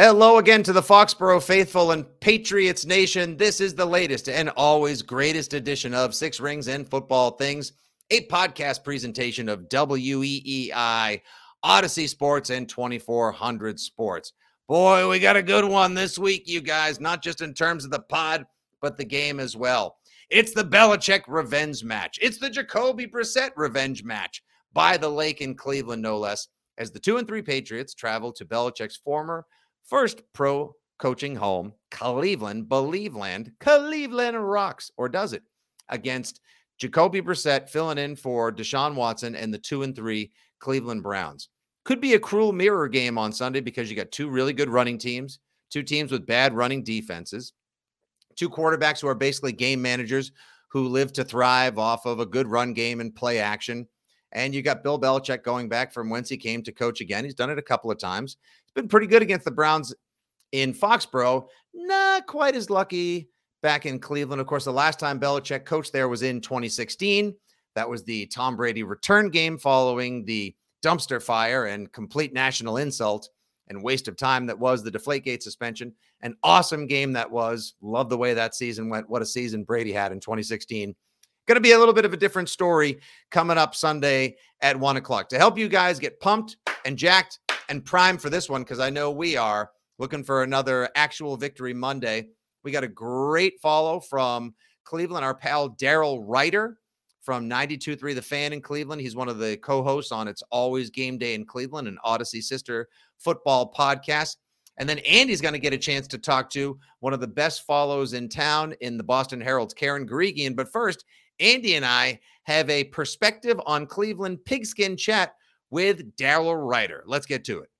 Hello again to the Foxborough faithful and Patriots Nation. This is the latest and always greatest edition of Six Rings and Football Things, a podcast presentation of WEEI, Audacy Sports, and 2400 Sports. Boy, we got a good one this week, you guys, not just in terms of the pod, but the game as well. It's the Belichick revenge match. It's the Jacoby Brissett revenge match by the lake in Cleveland, no less, as the two and three Patriots travel to Belichick's former First pro coaching home, Cleveland, Believeland, Cleveland rocks, or does it? Against Jacoby Brissett filling in for Deshaun Watson and the two and three Cleveland Browns. Could be a cruel mirror game on Sunday because you got two really good running teams, two teams with bad running defenses, two quarterbacks who are basically game managers who live to thrive off of a good run game and play action. And you got Bill Belichick going back from whence he came to coach again. He's done it a couple of times. He's been pretty good against the Browns in Foxborough. Not quite as lucky back in Cleveland. Of course, the last time Belichick coached there was in 2016. That was the Tom Brady return game following the dumpster fire and complete national insult and waste of time that was the Deflategate suspension. An awesome game that was. Love the way that season went. What a season Brady had in 2016 Going to be a little bit of a different story coming up Sunday at one o'clock to help you guys get pumped and jacked and prime for this one because I know we are looking for another actual victory Monday. We got a great follow from Cleveland, our pal Daryl Ruiter from 92.3 The Fan in Cleveland. He's one of the co hosts on It's Always Game Day in Cleveland, an Audacy sister football podcast. And then Andy's going to get a chance to talk to one of the best follows in town in the Boston Herald's Karen Guregian. But first, Andy and I have a perspective on Cleveland pigskin chat with Daryl Ruiter. Let's get to it.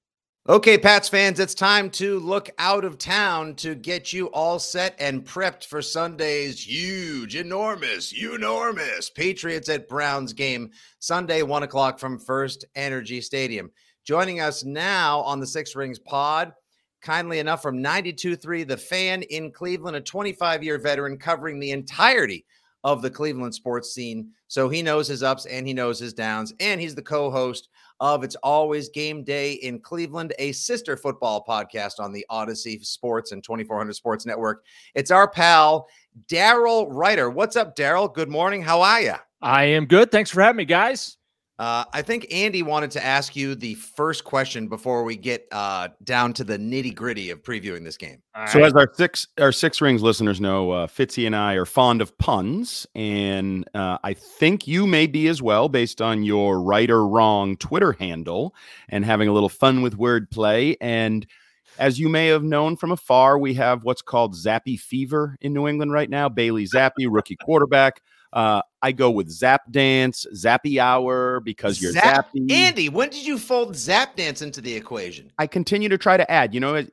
Okay, Pats fans, it's time to look out of town to get you all set and prepped for Sunday's huge, enormous, enormous Patriots at Browns game, Sunday, one o'clock from First Energy Stadium. Joining us now on the Six Rings pod, kindly enough from 92.3 The Fan in Cleveland, a 25 year veteran covering the entirety of the Cleveland sports scene. So he knows his ups and he knows his downs. And he's the co host of It's Always Game Day in Cleveland, a sister football podcast on the Audacy Sports and 2400 Sports Network. It's our pal, Daryl Ruiter. What's up, Daryl? Good morning. How are you? I am good. Thanks for having me, guys. Uh, I think Andy wanted to ask you the first question before we get uh, down to the nitty gritty of previewing this game. so, as our six our six rings listeners know, uh, Fitzy and I are fond of puns, and uh, I think you may be as well, based on your right or wrong Twitter handle, and having a little fun with wordplay. And as you may have known from afar, we have what's called Zappy fever in New England right now. Bailey Zappe, rookie quarterback. Uh, I go with Zap Dance, Zappy Hour because you're Zap- zappy. Andy, when did you fold Zap Dance into the equation? I continue to try to add. You know,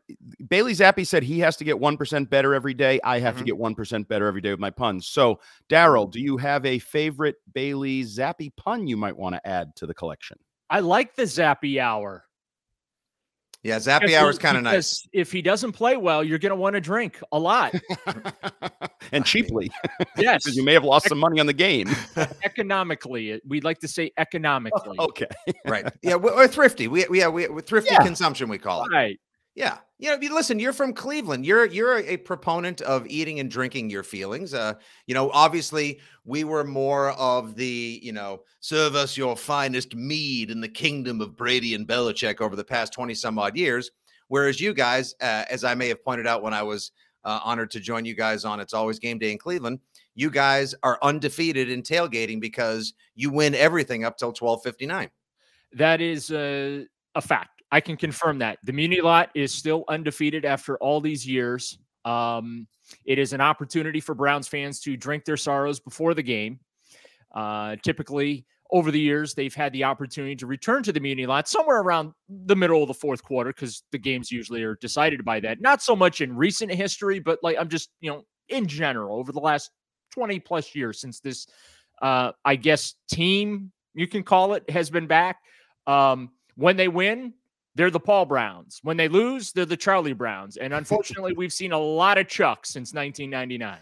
Bailey Zappe said he has to get 1% better every day. I have mm-hmm. to get 1% better every day with my puns. So, Daryl, do you have a favorite Bailey Zappe pun you might want to add to the collection? I like the Zappy Hour. Yeah, Zappy Hour is kind of nice. If he doesn't play well, you're going to want to drink a lot and cheaply. Yes, because you may have lost some money on the game. economically, we'd like to say economically. okay, right. Yeah, we're, thrifty. We we yeah we thrifty yeah. consumption. We call it. Right. Yeah, you know, listen, you're from Cleveland. You're you're a proponent of eating and drinking your feelings. Uh, you know, obviously we were more of the, you know, serve us your finest mead in the kingdom of Brady and Belichick over the past 20 some odd years. Whereas you guys, uh, as I may have pointed out when I was uh, honored to join you guys on It's Always Game Day in Cleveland, you guys are undefeated in tailgating because you win everything up till 12:59. That is a, a fact. I can confirm that the Muni Lot is still undefeated after all these years. Um, it is an opportunity for Browns fans to drink their sorrows before the game. Uh, typically, over the years, they've had the opportunity to return to the Muni Lot somewhere around the middle of the fourth quarter because the games usually are decided by that. Not so much in recent history, but like I'm just, you know, in general, over the last 20 plus years since this, uh, I guess, team, you can call it, has been back. Um, when they win, they're the Paul Browns. When they lose, they're the Charlie Browns. And unfortunately, we've seen a lot of Chuck since 1999.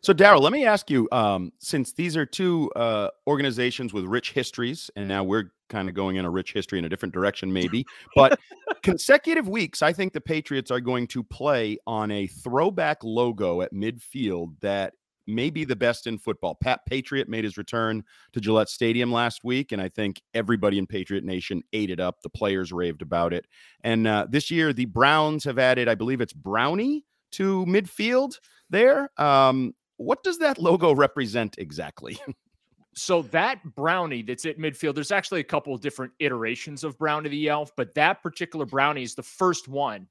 So, Daryl, let me ask you um, since these are two uh, organizations with rich histories, and now we're kind of going in a rich history in a different direction, maybe, but consecutive weeks, I think the Patriots are going to play on a throwback logo at midfield that may be the best in football. Pat Patriot made his return to Gillette Stadium last week, and I think everybody in Patriot Nation ate it up. The players raved about it. And uh, this year, the Browns have added, I believe it's Brownie to midfield there. Um, what does that logo represent exactly? so that brownie that's at midfield, there's actually a couple of different iterations of Brownie the Elf, but that particular brownie is the first one.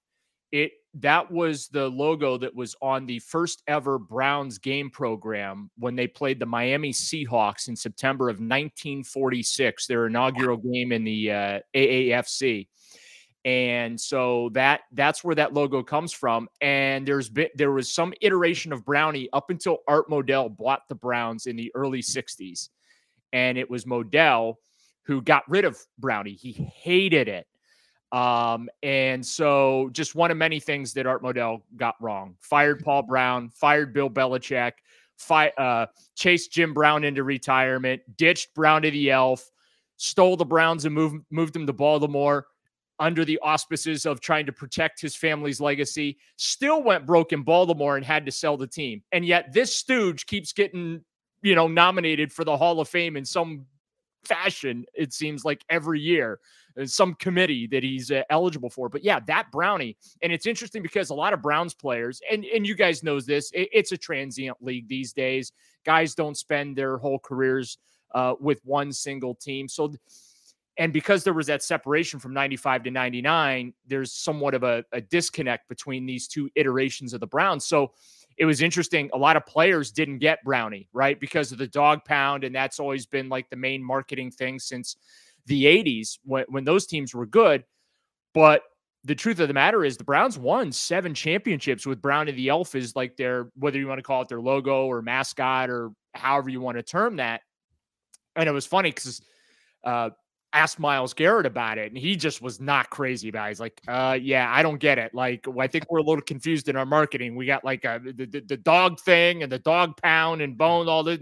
It that was the logo that was on the first ever Browns game program when they played the Miami Seahawks in September of 1946, their inaugural game in the uh, AAFC. And so that that's where that logo comes from. And there's been there was some iteration of Brownie up until Art Modell bought the Browns in the early 60s. And it was Modell who got rid of Brownie. He hated it. Um, and so just one of many things that Art Modell got wrong. Fired Paul Brown, fired Bill Belichick, fi- uh, chased Jim Brown into retirement, ditched Brownie the Elf, stole the Browns and moved moved them to Baltimore under the auspices of trying to protect his family's legacy. Still went broke in Baltimore and had to sell the team. And yet this stooge keeps getting, you know, nominated for the Hall of Fame in some fashion, it seems like every year. Uh, some committee that he's uh, eligible for. But yeah, that Brownie, and it's interesting because a lot of Browns players, and and you guys knows this, it, it's a transient league these days. Guys don't spend their whole careers uh, with one single team, so. And because there was that separation from 95 to 99, there's somewhat of a, a disconnect between these two iterations of the Browns. So it was interesting. A lot of players didn't get Brownie, right? Because of the dog pound. And that's always been like the main marketing thing since the 80s when, when those teams were good. But the truth of the matter is the Browns won seven championships with Brownie the Elf is like their whether you want to call it their logo or mascot or however you want to term that. And it was funny because uh asked Myles Garrett about it, and he just was not crazy about it. He's like, uh, yeah, I don't get it. Like, I think we're a little confused in our marketing. We got like a, the, the, the dog thing and the dog pound and bone, all this,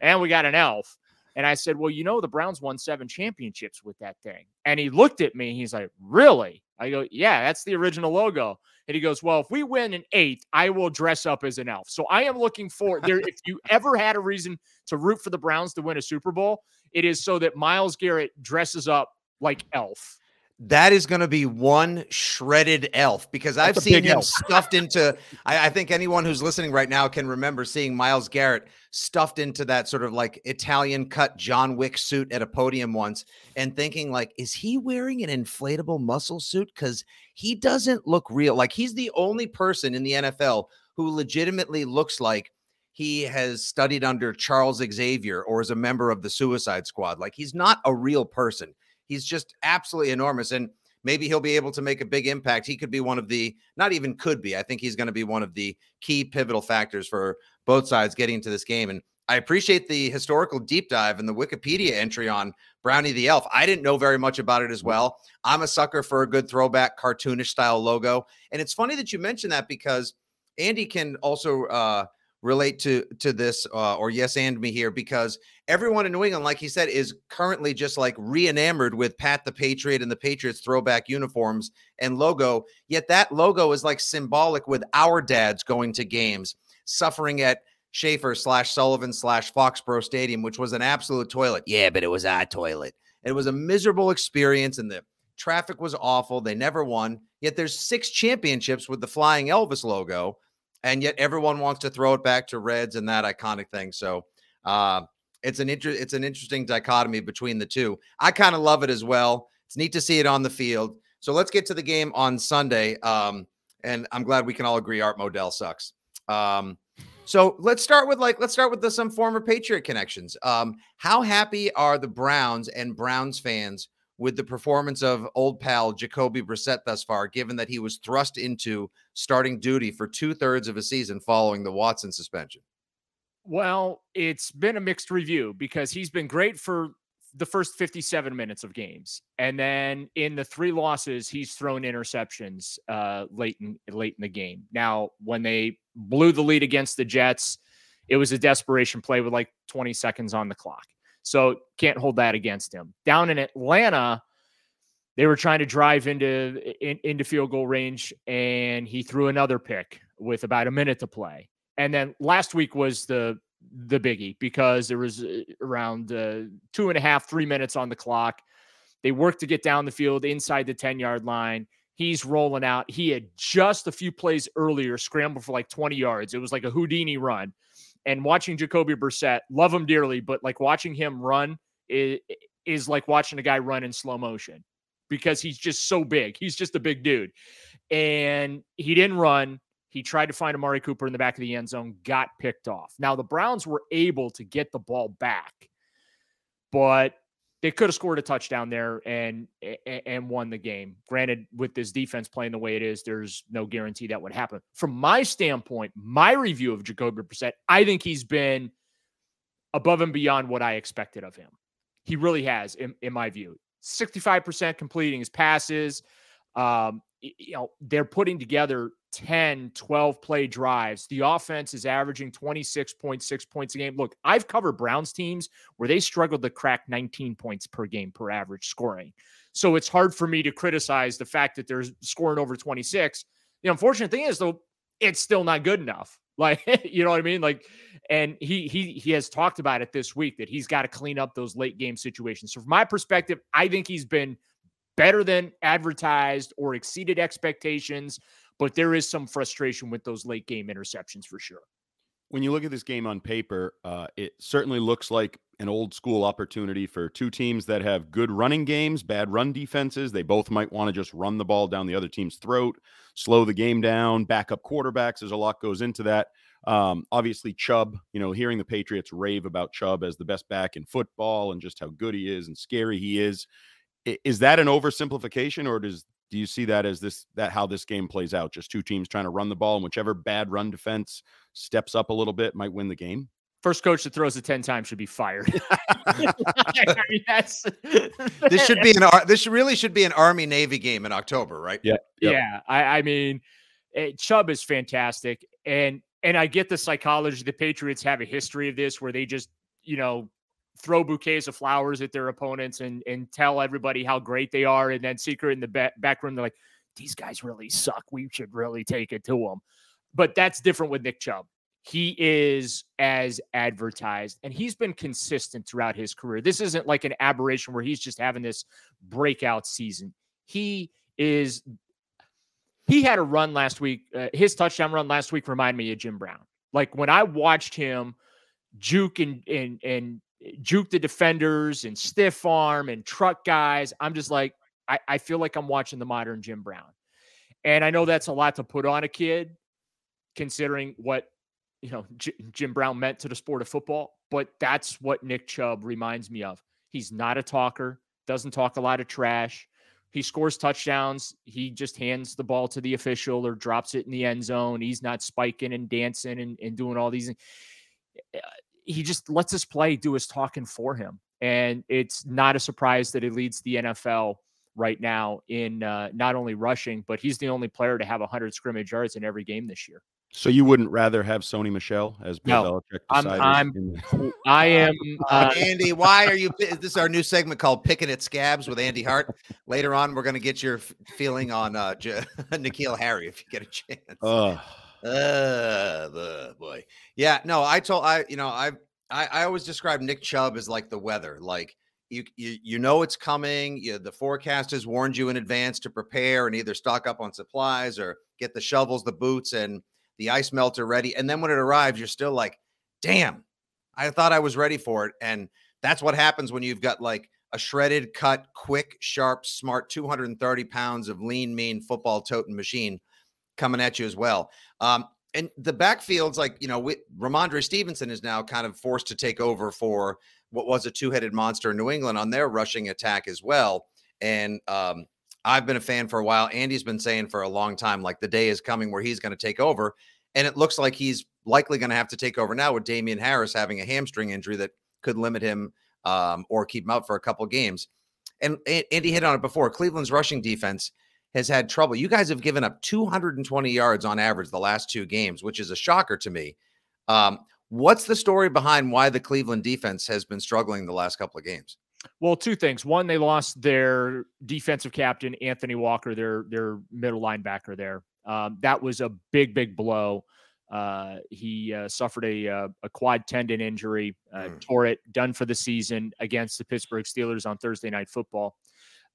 and we got an elf. And I said, Well, you know, the Browns won seven championships with that thing. And he looked at me. He's like, Really? I go, Yeah, that's the original logo. And he goes, Well, if we win an eighth, I will dress up as an elf. So I am looking for there. if you ever had a reason to root for the Browns to win a Super Bowl, it is so that Myles Garrett dresses up like elf that is going to be one shredded elf because That's I've seen him elf. stuffed into. I, I, think anyone who's listening right now can remember seeing Myles Garrett stuffed into that sort of like Italian cut John Wick suit at a podium once and thinking, like, is he wearing an inflatable muscle suit? Because he doesn't look real. Like, he's the only person in the NFL who legitimately looks like he has studied under Charles Xavier or is a member of the Suicide Squad. Like, he's not a real person. He's just absolutely enormous. And maybe he'll be able to make a big impact. He could be one of the, not even could be, I think he's going to be one of the key pivotal factors for both sides getting into this game. And I appreciate the historical deep dive and the Wikipedia entry on Brownie the Elf. I didn't know very much about it as well. I'm a sucker for a good throwback cartoonish style logo. And it's funny that you mentioned that because Andy can also uh, relate to to this uh, or yes and me here because everyone in New England, like he said, is currently just like re-enamored with Pat the Patriot and the Patriots throwback uniforms and logo. Yet that logo is like symbolic with our dads going to games, suffering at Schaefer slash Sullivan slash Foxborough Stadium, which was an absolute toilet. Yeah, but it was our toilet. It was a miserable experience, and the traffic was awful. They never won. Yet there's six championships with the Flying Elvis logo and yet everyone wants to throw it back to Reds and that iconic thing. So uh, it's an inter- it's an interesting dichotomy between the two. I kind of love it as well. It's neat to see it on the field. So let's get to the game on Sunday. Um, and I'm glad we can all agree Art Modell sucks. Um, so let's start with like let's start with the, some former Patriot connections. Um, how happy are the Browns and Browns fans with the performance of old pal Jacoby Brissett thus far, given that he was thrust into starting duty for two thirds of a season following the Watson suspension? Well, it's been a mixed review because he's been great for the first 57 minutes of games. And then in the three losses, he's thrown interceptions uh, late in late in the game. Now, when they blew the lead against the Jets, it was a desperation play with like 20 seconds on the clock. So can't hold that against him. Down in Atlanta, they were trying to drive into in, into field goal range, and he threw another pick with about a minute to play. And then last week was the the biggie because there was uh, around uh, two and a half, three minutes on the clock. They worked to get down the field inside the 10 yard line. He's rolling out. He had just a few plays earlier scrambled for like 20 yards. It was like a Houdini run. And watching Jacoby Brissett, love him dearly, but like watching him run is, is like watching a guy run in slow motion because he's just so big. He's just a big dude. And he didn't run. He tried to find Amari Cooper in the back of the end zone, got picked off. Now, the Browns were able to get the ball back, but they could have scored a touchdown there and and won the game. Granted, with this defense playing the way it is, there's no guarantee that would happen. From my standpoint, my review of Jacoby Brissett, I think he's been above and beyond what I expected of him. He really has, in, in my view. 65% completing his passes. Um, you know, they're putting together 10, 12 play drives. The offense is averaging 26.6 points a game. Look, I've covered Browns teams where they struggled to crack 19 points per game per average scoring. So it's hard for me to criticize the fact that they're scoring over 26. The unfortunate thing is, though, it's still not good enough. Like, you know what I mean? Like, and he he he has talked about it this week that he's got to clean up those late game situations. So from my perspective, I think he's been better than advertised or exceeded expectations, but there is some frustration with those late game interceptions for sure. When you look at this game on paper, uh, it certainly looks like an old school opportunity for two teams that have good running games, bad run defenses. They both might want to just run the ball down the other team's throat, slow the game down, backup quarterbacks. There's a lot goes into that. Um, obviously, Chubb, you know, hearing the Patriots rave about Chubb as the best back in football and just how good he is and scary he is is that an oversimplification or does do you see that as this that how this game plays out? Just two teams trying to run the ball and whichever bad run defense steps up a little bit might win the game? First coach that throws it 10 times should be fired. I mean, that's this should be an this really should be an army navy game in october right? Yeah yep. yeah I, I mean it, eh, chubb is fantastic and and i get the psychology the patriots have a history of this where they just you know throw bouquets of flowers at their opponents and and tell everybody how great they are, and then secret in the back, room they're like, "These guys really suck. We should really take it to them." But that's different with Nick Chubb. He is as advertised, and he's been consistent throughout his career. This isn't like an aberration where he's just having this breakout season. He is. He had a run last week. Uh, his touchdown run last week reminded me of Jim Brown. Like when I watched him juke and and and juke the defenders and stiff arm and truck guys. I'm just like, I, I feel like I'm watching the modern Jim Brown. And I know that's a lot to put on a kid, considering what you know J- Jim Brown meant to the sport of football. But that's what Nick Chubb reminds me of. He's not a talker, doesn't talk a lot of trash. He scores touchdowns. He just hands the ball to the official or drops it in the end zone. He's not spiking and dancing and, and doing all these eh, he just lets us play do his talking for him. And it's not a surprise that he leads the NFL right now in uh, not only rushing, but he's the only player to have 100 scrimmage yards in every game this year. So you wouldn't rather have Sony Michel as Bill no, Belichick I'm, I'm I am uh, Andy. Why are you? This is our new segment called "Picking at Scabs" with Andy Hart. Later on, we're going to get your feeling on uh, J- N'Keal Harry if you get a chance. Uh, uh, the boy. Yeah, no, I told I, you know, I, I, I always describe Nick Chubb as like the weather. Like you, you, you know it's coming. You, the forecast has warned you in advance to prepare and either stock up on supplies or get the shovels, the boots, and the ice melter ready. And then when it arrives, you're still like, damn, I thought I was ready for it. And that's what happens when you've got like a shredded, cut, quick, sharp, smart, 230 pounds of lean, mean football toting machine coming at you as well. Um, and the backfield's like, you know, we, Rhamondre Stevenson is now kind of forced to take over for what was a two headed monster in New England on their rushing attack as well. And um, I've been a fan for a while. Andy's been saying for a long time, like the day is coming where he's going to take over. And it looks like he's likely going to have to take over now with Damien Harris having a hamstring injury that could limit him um, or keep him out for a couple games. And Andy hit on it before. Cleveland's rushing defense has had trouble. You guys have given up 220 yards on average the last two games, which is a shocker to me. Um, what's the story behind why the Cleveland defense has been struggling the last couple of games? Well, two things. One, they lost their defensive captain, Anthony Walker, their their middle linebacker there. Um, that was a big, big blow. Uh, he uh, suffered a, uh, a quad tendon injury, mm. tore it, done for the season against the Pittsburgh Steelers on Thursday Night Football.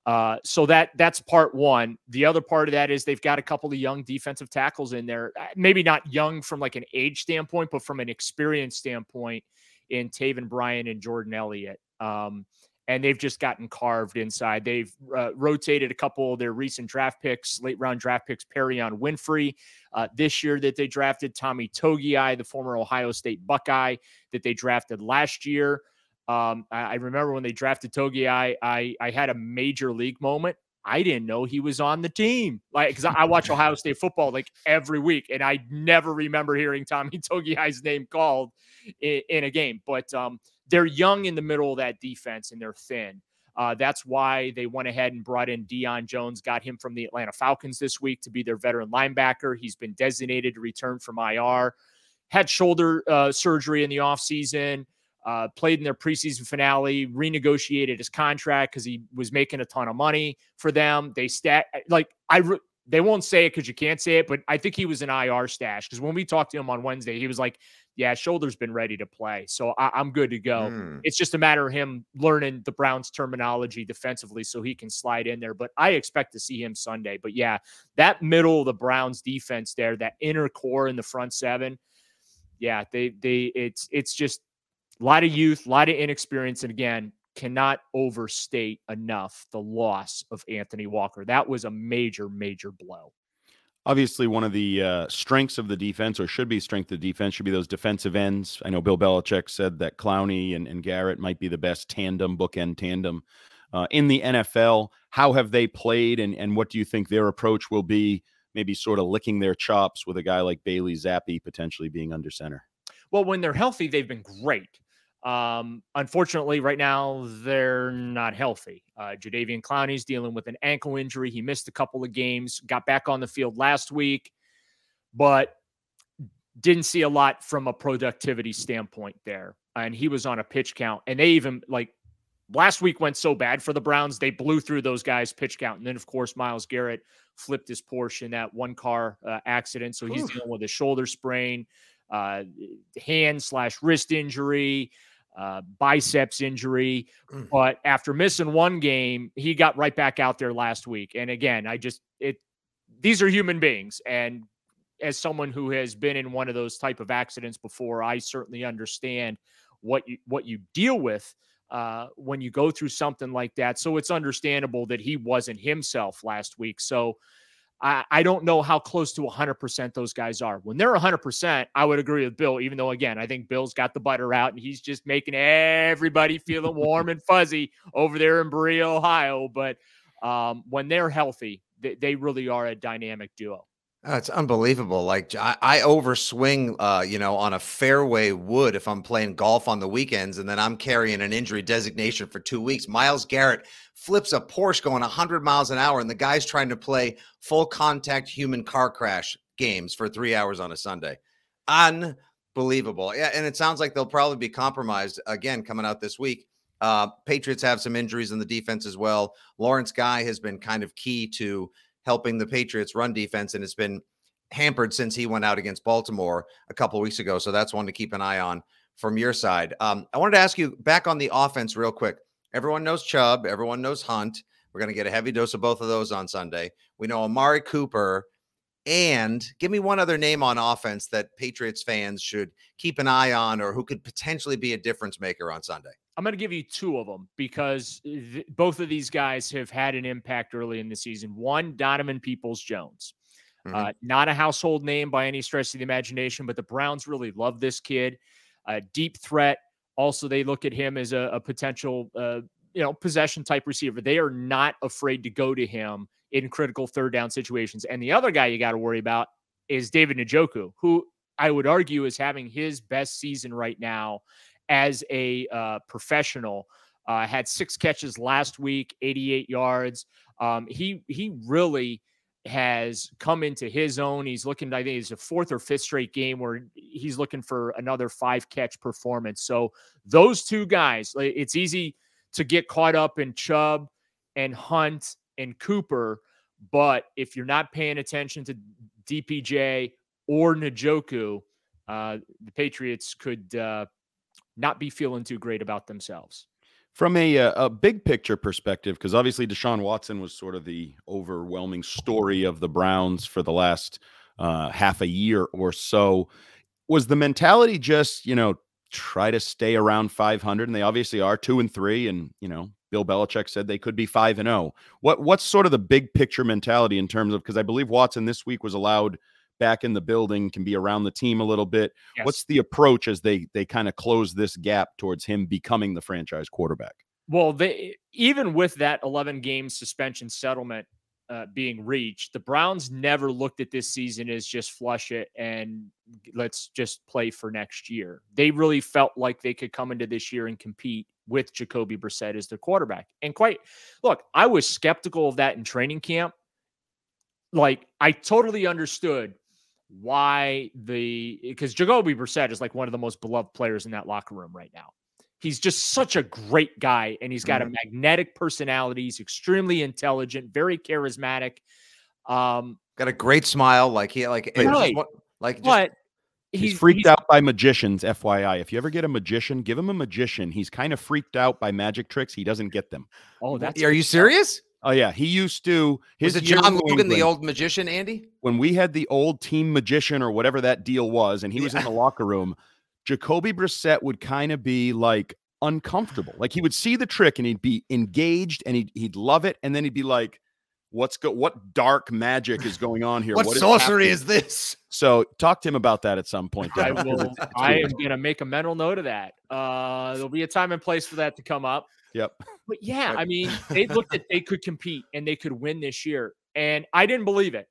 Uh, so that that's part one. The other part of that is they've got a couple of young defensive tackles in there. Uh, maybe not young from like an age standpoint, but from an experience standpoint in Taven Bryan and Jordan Elliott. Um, and they've just gotten carved inside. They've uh, rotated a couple of their recent draft picks, late round draft picks, Perrion Winfrey. Uh, this year that they drafted Tommy Togiai, the former Ohio State Buckeye that they drafted last year. Um, I, I, remember when they drafted Togi, I, I, I had a major league moment. I didn't know he was on the team, like because I, I, watch Ohio State football like every week, and I never remember hearing Tommy Togiai's name called in, in a game. But um, they're young in the middle of that defense, and they're thin. Uh, that's why they went ahead and brought in Deion Jones, got him from the Atlanta Falcons this week to be their veteran linebacker. He's been designated to return from IR. Had shoulder uh, surgery in the offseason uh, played in their preseason finale, renegotiated his contract because he was making a ton of money for them. They stat like I re- they won't say it because you can't say it, but I think he was an IR stash because when we talked to him on Wednesday, he was like, "Yeah, shoulder's been ready to play, so I- am good to go." Mm. It's just a matter of him learning the Browns terminology defensively so he can slide in there. But I expect to see him Sunday. But yeah, that middle of the Browns defense there, that inner core in the front seven, yeah, they they it's it's just a lot of youth, a lot of inexperience. And again, cannot overstate enough the loss of Anthony Walker. That was a major, major blow. Obviously, one of the uh, strengths of the defense, or should be strength of the defense, should be those defensive ends. I know Bill Belichick said that Clowney and, and Garrett might be the best tandem, bookend tandem uh, in the NFL. How have they played, and, and what do you think their approach will be? Maybe sort of licking their chops with a guy like Bailey Zappe potentially being under center. Well, when they're healthy, they've been great. Um, unfortunately, right now they're not healthy. Uh, Jadeveon Clowney's dealing with an ankle injury. He missed a couple of games, got back on the field last week, but didn't see a lot from a productivity standpoint there. And he was on a pitch count, and they even like last week went so bad for the Browns, they blew through those guys' pitch count. And then, of course, Myles Garrett flipped his Porsche in that one car uh, accident. So he's Ooh. dealing with a shoulder sprain, uh, hand slash wrist injury uh, biceps injury. Mm. But after missing one game, he got right back out there last week. And again, I just it these are human beings, and as someone who has been in one of those type of accidents before, I certainly understand what you what you deal with uh, when you go through something like that. So it's understandable that he wasn't himself last week. So I, I don't know how close to 100% those guys are. When they're 100%, I would agree with Bill, even though, again, I think Bill's got the butter out and he's just making everybody feeling warm and fuzzy over there in Berea, Ohio. But um, when they're healthy, they, they really are a dynamic duo. Oh, it's unbelievable. Like I, I overswing, uh, you know, on a fairway wood if I'm playing golf on the weekends, and then I'm carrying an injury designation for two weeks. Myles Garrett flips a Porsche going 100 miles an hour, and the guy's trying to play full contact human car crash games for three hours on a Sunday. Unbelievable. Yeah, and it sounds like they'll probably be compromised again coming out this week. Uh, Patriots have some injuries in the defense as well. Lawrence Guy has been kind of key to helping the Patriots run defense, and it's been hampered since he went out against Baltimore a couple weeks ago. So that's one to keep an eye on from your side. Um, I wanted to ask you back on the offense real quick. Everyone knows Chubb, everyone knows Hunt. We're going to get a heavy dose of both of those on Sunday. We know Amari Cooper. And give me one other name on offense that Patriots fans should keep an eye on or who could potentially be a difference maker on Sunday. I'm going to give you two of them because th- both of these guys have had an impact early in the season. One, Donovan Peoples Jones. Mm-hmm. Uh, not a household name by any stretch of the imagination, but the Browns really love this kid. A deep threat. Also, they look at him as a, a potential, uh, you know, possession type receiver. They are not afraid to go to him in critical third down situations. And the other guy you got to worry about is David Njoku, who I would argue is having his best season right now as a uh, professional. Uh, had six catches last week, 88 yards. Um, he he really has come into his own. He's looking, I think it's a fourth or fifth straight game where he's looking for another five catch performance. So those two guys, it's easy to get caught up in Chubb and Hunt and Cooper. But if you're not paying attention to DPJ or Njoku, uh, the Patriots could uh, not be feeling too great about themselves. From a, uh, a big picture perspective, because obviously Deshaun Watson was sort of the overwhelming story of the Browns for the last uh, half a year or so. Was the mentality just, you know, try to stay around 500? And they obviously are two and three. And, you know, Bill Belichick said they could be five and zero. Oh. What what's sort of the big picture mentality in terms of because I believe Watson this week was allowed back in the building, can be around the team a little bit. Yes. What's the approach as they they kind of close this gap towards him becoming the franchise quarterback? Well, they even with that 11 game suspension settlement uh, being reached, the Browns never looked at this season as just flush it and let's just play for next year. They really felt like they could come into this year and compete with Jacoby Brissett as their quarterback. And quite look, I was skeptical of that in training camp. Like I totally understood why the because Jacoby Brissett is like one of the most beloved players in that locker room right now. He's just such a great guy, and he's got mm-hmm. a magnetic personality. He's extremely intelligent, very charismatic. Um, got a great smile, like he like right. Just, like. Just, but he's, he's freaked he's, out by magicians. FYI, if you ever get a magician, give him a magician. He's kind of freaked out by magic tricks. He doesn't get them. Oh, that's are you serious? Oh yeah, he used to. His was it John Logan, England, the old magician, Andy? When we had the old team magician or whatever that deal was, and he was in the locker room, Jacoby Brissett would kind of be like uncomfortable. Like he would see the trick and he'd be engaged and he'd he'd love it, and then he'd be like, "What's go? What dark magic is going on here? what, what sorcery is, is, this?" So talk to him about that at some point. I will. I am going to make a mental note of that. Uh, there'll be a time and place for that to come up. Yep. But yeah, I mean, they looked at they could compete and they could win this year, and I didn't believe it.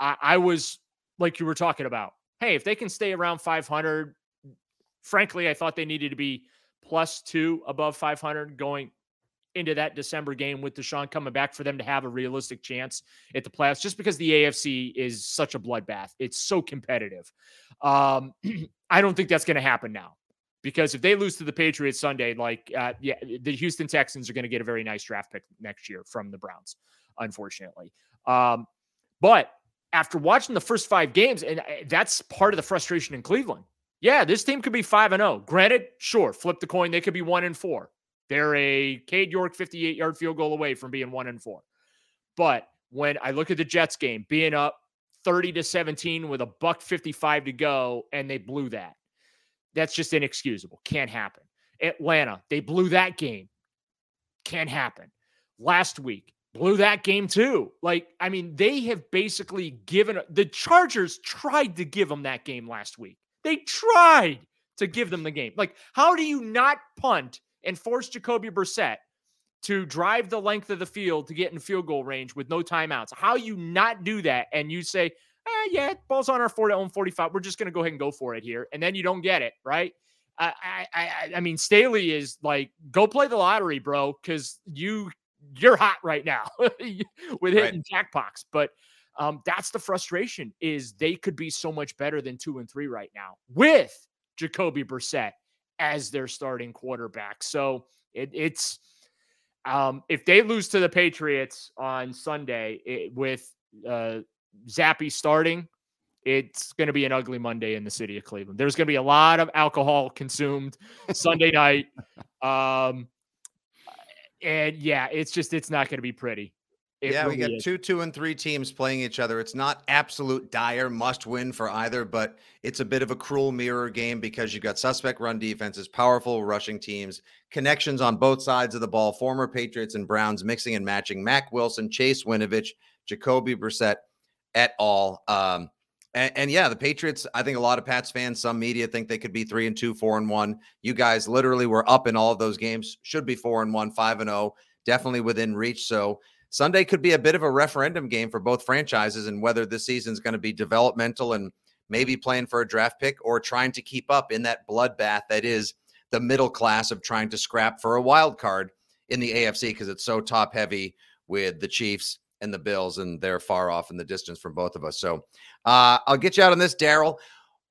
I, I was like you were talking about. Hey, if they can stay around 500, frankly, I thought they needed to be plus two above 500 going into that December game with Deshaun coming back for them to have a realistic chance at the playoffs, just because the AFC is such a bloodbath. It's so competitive. Um, I don't think that's going to happen now because if they lose to the Patriots Sunday, like uh, yeah, the Houston Texans are going to get a very nice draft pick next year from the Browns, unfortunately. Um, but after watching the first five games, and uh, that's part of the frustration in Cleveland. Yeah, this team could be five and zero. Oh. Granted, sure, flip the coin, they could be one and four. They're a Cade York 58 yard field goal away from being one and four. But when I look at the Jets game, being up 30 to 17 with a buck 55 to go, and they blew that. That's just inexcusable. Can't happen. Atlanta, they blew that game. Can't happen. Last week, blew that game too. Like, I mean, they have basically given the Chargers tried to give them that game last week. They tried to give them the game. Like, how do you not punt and force Jacoby Brissett to drive the length of the field to get in field goal range with no timeouts? How you not do that and you say, eh, yeah, ball's on our 40 own 45. We're just going to go ahead and go for it here. And then you don't get it, right? I, I, I mean, Staley is like, go play the lottery, bro, because you you're hot right now with hitting right. jackpots. But um, that's the frustration is they could be so much better than two and three right now with Jacoby Brissett as their starting quarterback. So it, it's um, if they lose to the Patriots on Sunday it, with uh, Zappe starting, it's going to be an ugly Monday in the city of Cleveland. There's going to be a lot of alcohol consumed Sunday night. Um, and yeah, it's just, it's not going to be pretty. It yeah, really we got is. two, two, and three teams playing each other. It's not absolute dire must win for either, but it's a bit of a cruel mirror game because you've got suspect run defenses, powerful rushing teams, connections on both sides of the ball, former Patriots and Browns mixing and matching, Mack Wilson, Chase Winovich, Jacoby Brissett at all. Um, and, and, yeah, the Patriots, I think a lot of Pats fans, some media think they could be three and two, four and one. You guys literally were up in all of those games, should be four and one, five and oh, definitely within reach. So Sunday could be a bit of a referendum game for both franchises and whether this season is going to be developmental and maybe playing for a draft pick or trying to keep up in that bloodbath that is the middle class of trying to scrap for a wild card in the AFC because it's so top heavy with the Chiefs and the Bills, and they're far off in the distance from both of us. So uh, I'll get you out on this, Daryl.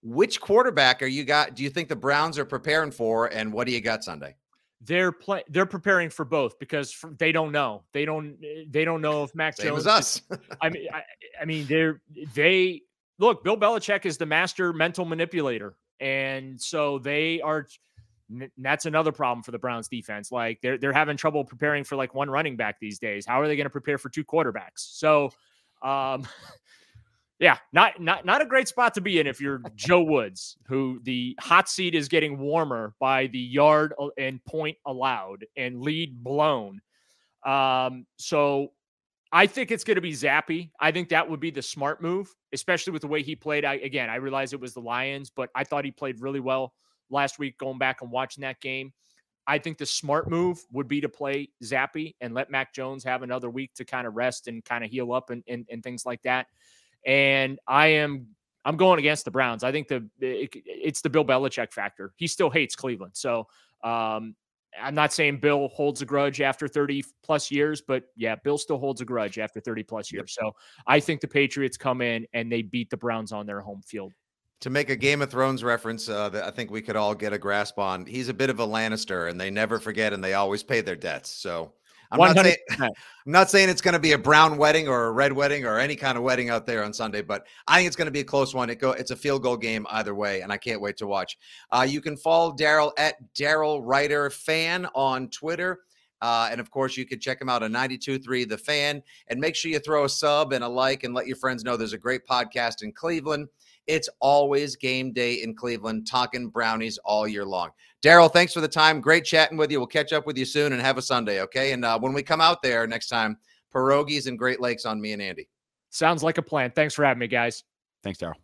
Which quarterback are you got? Do you think the Browns are preparing for, and what do you got Sunday? They're play they're preparing for both because for, they don't know they don't they don't know if Mac Same Jones. as us. I mean, I, I mean, they're they look. Bill Belichick is the master mental manipulator, and so they are. That's another problem for the Browns defense. Like they're they're having trouble preparing for like one running back these days. How are they going to prepare for two quarterbacks? So, um, yeah, not not not a great spot to be in if you're Joe Woods, who the hot seat is getting warmer by the yard and point allowed and lead blown. Um, so I think it's going to be Zappe. I think that would be the smart move, especially with the way he played. I again, I realize it was the Lions, but I thought he played really well last week. Going back and watching that game, I think the smart move would be to play Zappe and let Mac Jones have another week to kind of rest and kind of heal up and, and, and things like that. And I am I'm going against the Browns. I think the it, it's the Bill Belichick factor. He still hates Cleveland, so um, I'm not saying Bill holds a grudge after 30 plus years, but yeah, Bill still holds a grudge after 30 plus years. So I think the Patriots come in and they beat the Browns on their home field. To make a Game of Thrones reference uh, that I think we could all get a grasp on, he's a bit of a Lannister, and they never forget and they always pay their debts. So I'm not, saying, I'm not saying it's going to be a brown wedding or a red wedding or any kind of wedding out there on Sunday, but I think it's going to be a close one. It go, it's a field goal game either way, and I can't wait to watch. Uh, you can follow Daryl at Daryl Ruiter Fan on Twitter. Uh, and of course, you can check him out on 92.3 The Fan. And make sure you throw a sub and a like and let your friends know there's a great podcast in Cleveland. It's always game day in Cleveland, talking brownies all year long. Daryl, thanks for the time. Great chatting with you. We'll catch up with you soon and have a Sunday, okay? And uh, when we come out there next time, pierogies and Great Lakes on me and Andy. Sounds like a plan. Thanks for having me, guys. Thanks, Daryl.